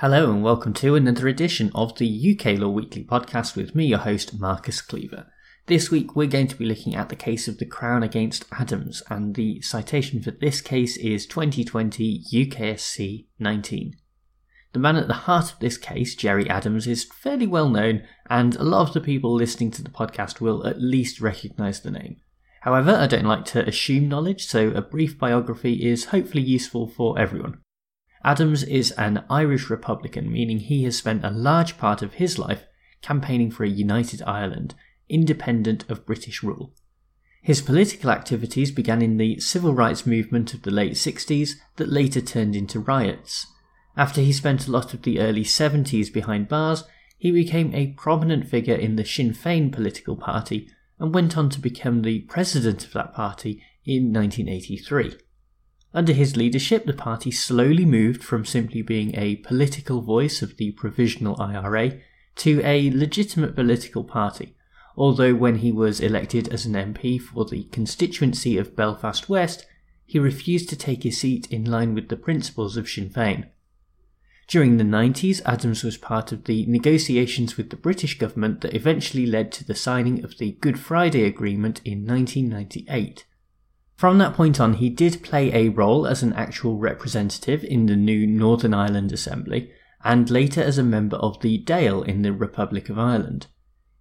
Hello and welcome to another edition of the UK Law Weekly podcast with me, your host, Marcus Cleaver. This week we're going to be looking at the case of the Crown against Adams, and the citation for this case is 2020 UKSC 19. The man at the heart of this case, Gerry Adams, is fairly well known, and a lot of the people listening to the podcast will at least recognise the name. However, I don't like to assume knowledge, so a brief biography is hopefully useful for everyone. Adams is an Irish Republican, meaning he has spent a large part of his life campaigning for a united Ireland, independent of British rule. His political activities began in the civil rights movement of the late 60s that later turned into riots. After he spent a lot of the early 70s behind bars, he became a prominent figure in the Sinn Féin political party and went on to become the president of that party in 1983. Under his leadership, the party slowly moved from simply being a political voice of the provisional IRA to a legitimate political party, although when he was elected as an MP for the constituency of Belfast West, he refused to take his seat in line with the principles of Sinn Féin. During the 90s, Adams was part of the negotiations with the British government that eventually led to the signing of the Good Friday Agreement in 1998. From that point on, he did play a role as an actual representative in the new Northern Ireland Assembly, and later as a member of the Dáil in the Republic of Ireland.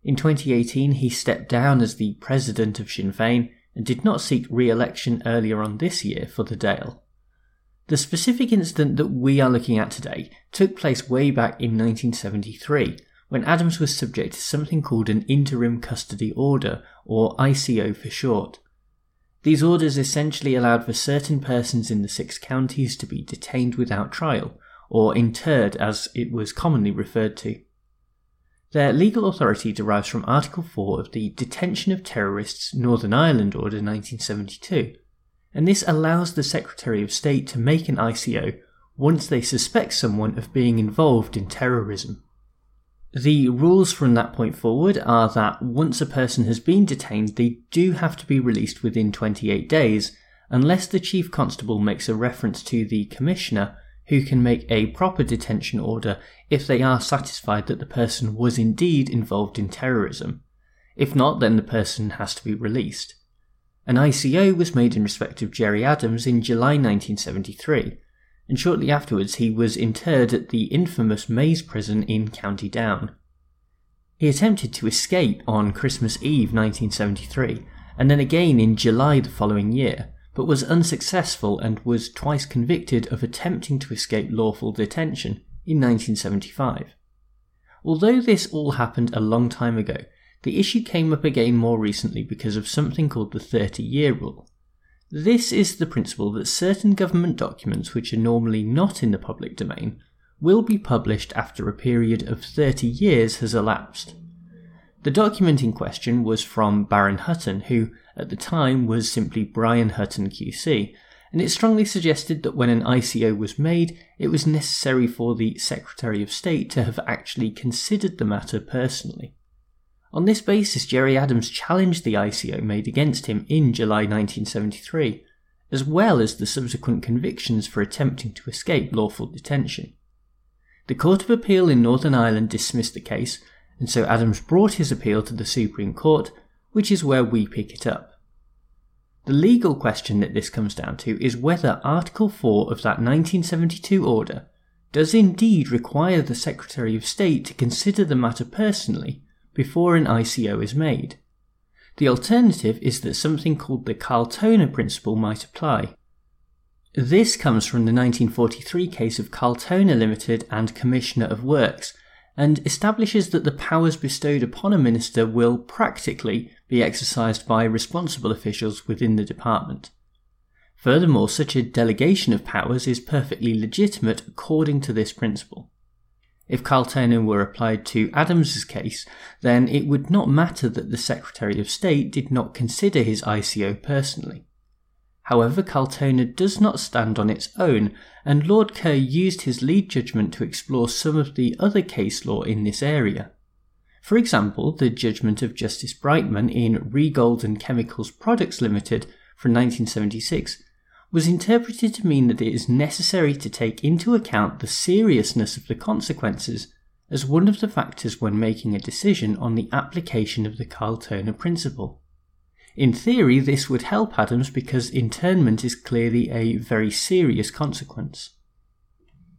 In 2018, he stepped down as the president of Sinn Féin and did not seek re election earlier on this year for the Dáil. The specific incident that we are looking at today took place way back in 1973 when Adams was subject to something called an Interim Custody Order, or ICO for short. These orders essentially allowed for certain persons in the six counties to be detained without trial, or interred as it was commonly referred to. Their legal authority derives from Article 4 of the Detention of Terrorists Northern Ireland Order 1972, and this allows the Secretary of State to make an ICO once they suspect someone of being involved in terrorism. The rules from that point forward are that once a person has been detained, they do have to be released within 28 days, unless the Chief Constable makes a reference to the Commissioner, who can make a proper detention order if they are satisfied that the person was indeed involved in terrorism. If not, then the person has to be released. An ICO was made in respect of Gerry Adams in July 1973, and shortly afterwards he was interred at the infamous Maze prison in County Down. He attempted to escape on Christmas Eve 1973, and then again in July the following year, but was unsuccessful and was twice convicted of attempting to escape lawful detention in 1975. Although this all happened a long time ago, the issue came up again more recently because of something called the 30 year rule. This is the principle that certain government documents which are normally not in the public domain will be published after a period of 30 years has elapsed. The document in question was from Baron Hutton, who at the time was simply Brian Hutton QC, and it strongly suggested that when an ICO was made, it was necessary for the Secretary of State to have actually considered the matter personally. On this basis, Gerry Adams challenged the ICO made against him in July 1973, as well as the subsequent convictions for attempting to escape lawful detention. The Court of Appeal in Northern Ireland dismissed the case, and so Adams brought his appeal to the Supreme Court, which is where we pick it up. The legal question that this comes down to is whether Article 4 of that 1972 order does indeed require the Secretary of State to consider the matter personally before an ICO is made. The alternative is that something called the Carltona principle might apply. This comes from the 1943 case of Carltona Limited and Commissioner of Works, and establishes that the powers bestowed upon a minister will practically be exercised by responsible officials within the department. Furthermore, such a delegation of powers is perfectly legitimate according to this principle. If Carltona were applied to Adams's case, then it would not matter that the Secretary of State did not consider his ICO personally. However, Carltona does not stand on its own, and Lord Kerr used his lead judgment to explore some of the other case law in this area. For example, the judgment of Justice Brightman in Re Golden Chemicals Products Limited from 1976 was interpreted to mean that it is necessary to take into account the seriousness of the consequences as one of the factors when making a decision on the application of the Carltona principle. In theory, this would help Adams because internment is clearly a very serious consequence.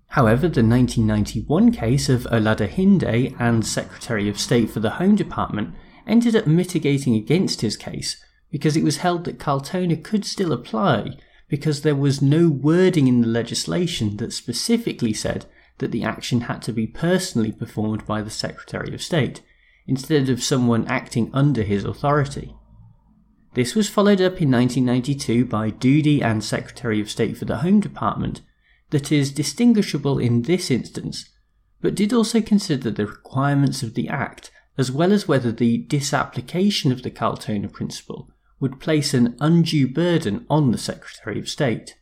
However, the 1991 case of Oladehinde and Secretary of State for the Home Department ended up mitigating against his case because it was held that Carltona could still apply because there was no wording in the legislation that specifically said that the action had to be personally performed by the Secretary of State, instead of someone acting under his authority. This was followed up in 1992 by Doody and Secretary of State for the Home Department, that is distinguishable in this instance, but did also consider the requirements of the Act as well as whether the disapplication of the Carltona principle would place an undue burden on the Secretary of State.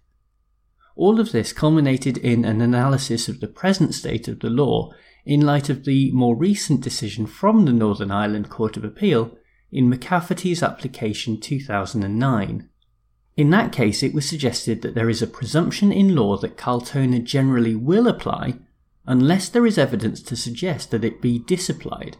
All of this culminated in an analysis of the present state of the law in light of the more recent decision from the Northern Ireland Court of Appeal in McCafferty's application 2009. In that case, it was suggested that there is a presumption in law that Carltona generally will apply unless there is evidence to suggest that it be disapplied.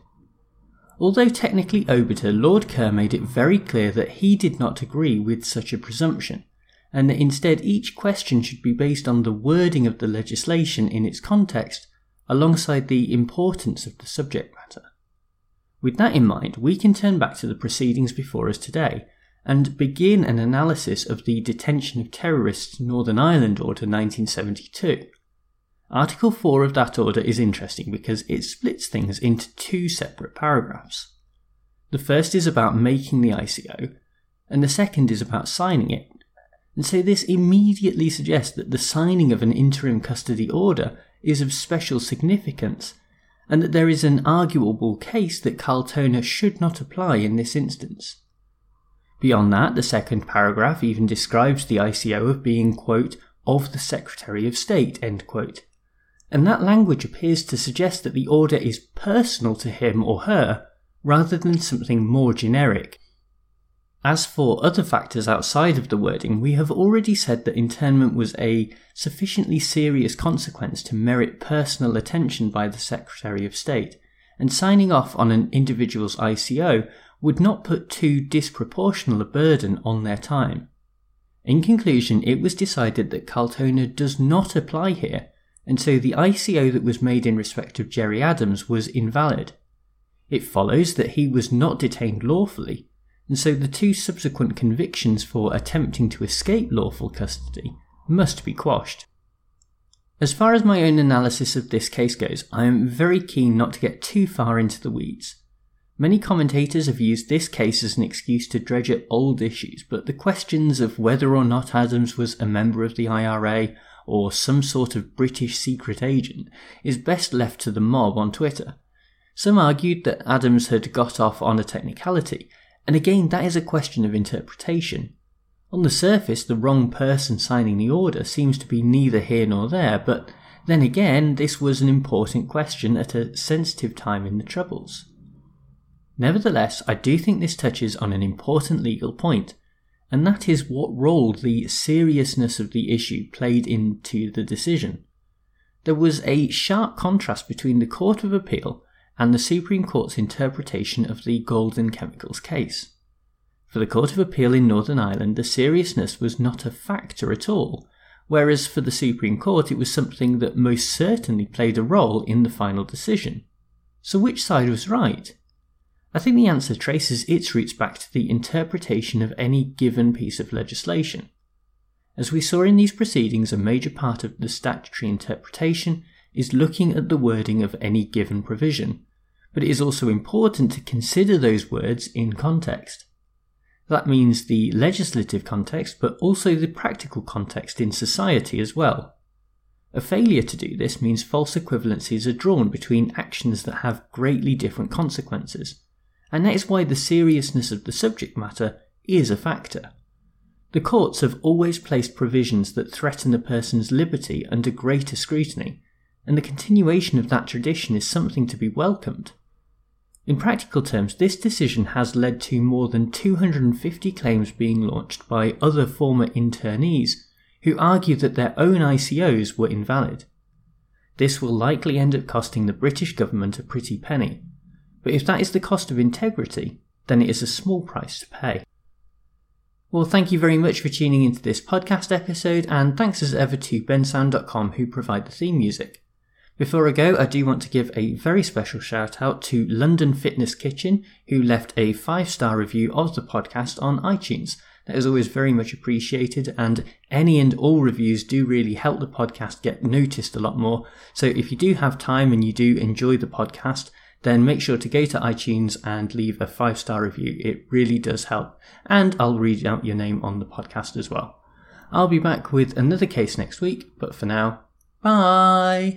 Although technically obiter, Lord Kerr made it very clear that he did not agree with such a presumption, and that instead each question should be based on the wording of the legislation in its context alongside the importance of the subject matter. With that in mind, we can turn back to the proceedings before us today and begin an analysis of the Detention of Terrorists Northern Ireland Order 1972. Article 4 of that order is interesting because it splits things into two separate paragraphs. The first is about making the ICO, and the second is about signing it. And so this immediately suggests that the signing of an interim custody order is of special significance and that there is an arguable case that Carltona should not apply in this instance. Beyond that, the second paragraph even describes the ICO of being, quote, of the Secretary of State, end quote. And that language appears to suggest that the order is personal to him or her, rather than something more generic. As for other factors outside of the wording, we have already said that internment was a sufficiently serious consequence to merit personal attention by the Secretary of State, and signing off on an individual's ICO would not put too disproportional a burden on their time. In conclusion, it was decided that Carltona does not apply here, and so the ICO that was made in respect of Gerry Adams was invalid. It follows that he was not detained lawfully, and so the two subsequent convictions for attempting to escape lawful custody must be quashed. As far as my own analysis of this case goes, I am very keen not to get too far into the weeds. Many commentators have used this case as an excuse to dredge up old issues, but the questions of whether or not Adams was a member of the IRA or some sort of British secret agent is best left to the mob on Twitter. Some argued that Adams had got off on a technicality, and again, that is a question of interpretation. On the surface, the wrong person signing the order seems to be neither here nor there, but then again, this was an important question at a sensitive time in the Troubles. Nevertheless, I do think this touches on an important legal point, and that is what role the seriousness of the issue played into the decision. There was a sharp contrast between the Court of Appeal and the Supreme Court's interpretation of the Golden Chemicals case. For the Court of Appeal in Northern Ireland, the seriousness was not a factor at all, whereas for the Supreme Court it was something that most certainly played a role in the final decision. So which side was right? I think the answer traces its roots back to the interpretation of any given piece of legislation. As we saw in these proceedings, a major part of the statutory interpretation is looking at the wording of any given provision, but it is also important to consider those words in context. That means the legislative context, but also the practical context in society as well. A failure to do this means false equivalencies are drawn between actions that have greatly different consequences, and that is why the seriousness of the subject matter is a factor. The courts have always placed provisions that threaten a person's liberty under greater scrutiny, and the continuation of that tradition is something to be welcomed. In practical terms, this decision has led to more than 250 claims being launched by other former internees who argue that their own ICOs were invalid. This will likely end up costing the British government a pretty penny, but if that is the cost of integrity, then it is a small price to pay. Well, thank you very much for tuning into this podcast episode, and thanks as ever to bensound.com who provide the theme music. Before I go, I do want to give a very special shout out to London Fitness Kitchen, who left a five star review of the podcast on iTunes. That is always very much appreciated, and any and all reviews do really help the podcast get noticed a lot more. So if you do have time and you do enjoy the podcast, then make sure to go to iTunes and leave a five star review. It really does help. And I'll read out your name on the podcast as well. I'll be back with another case next week, but for now, bye!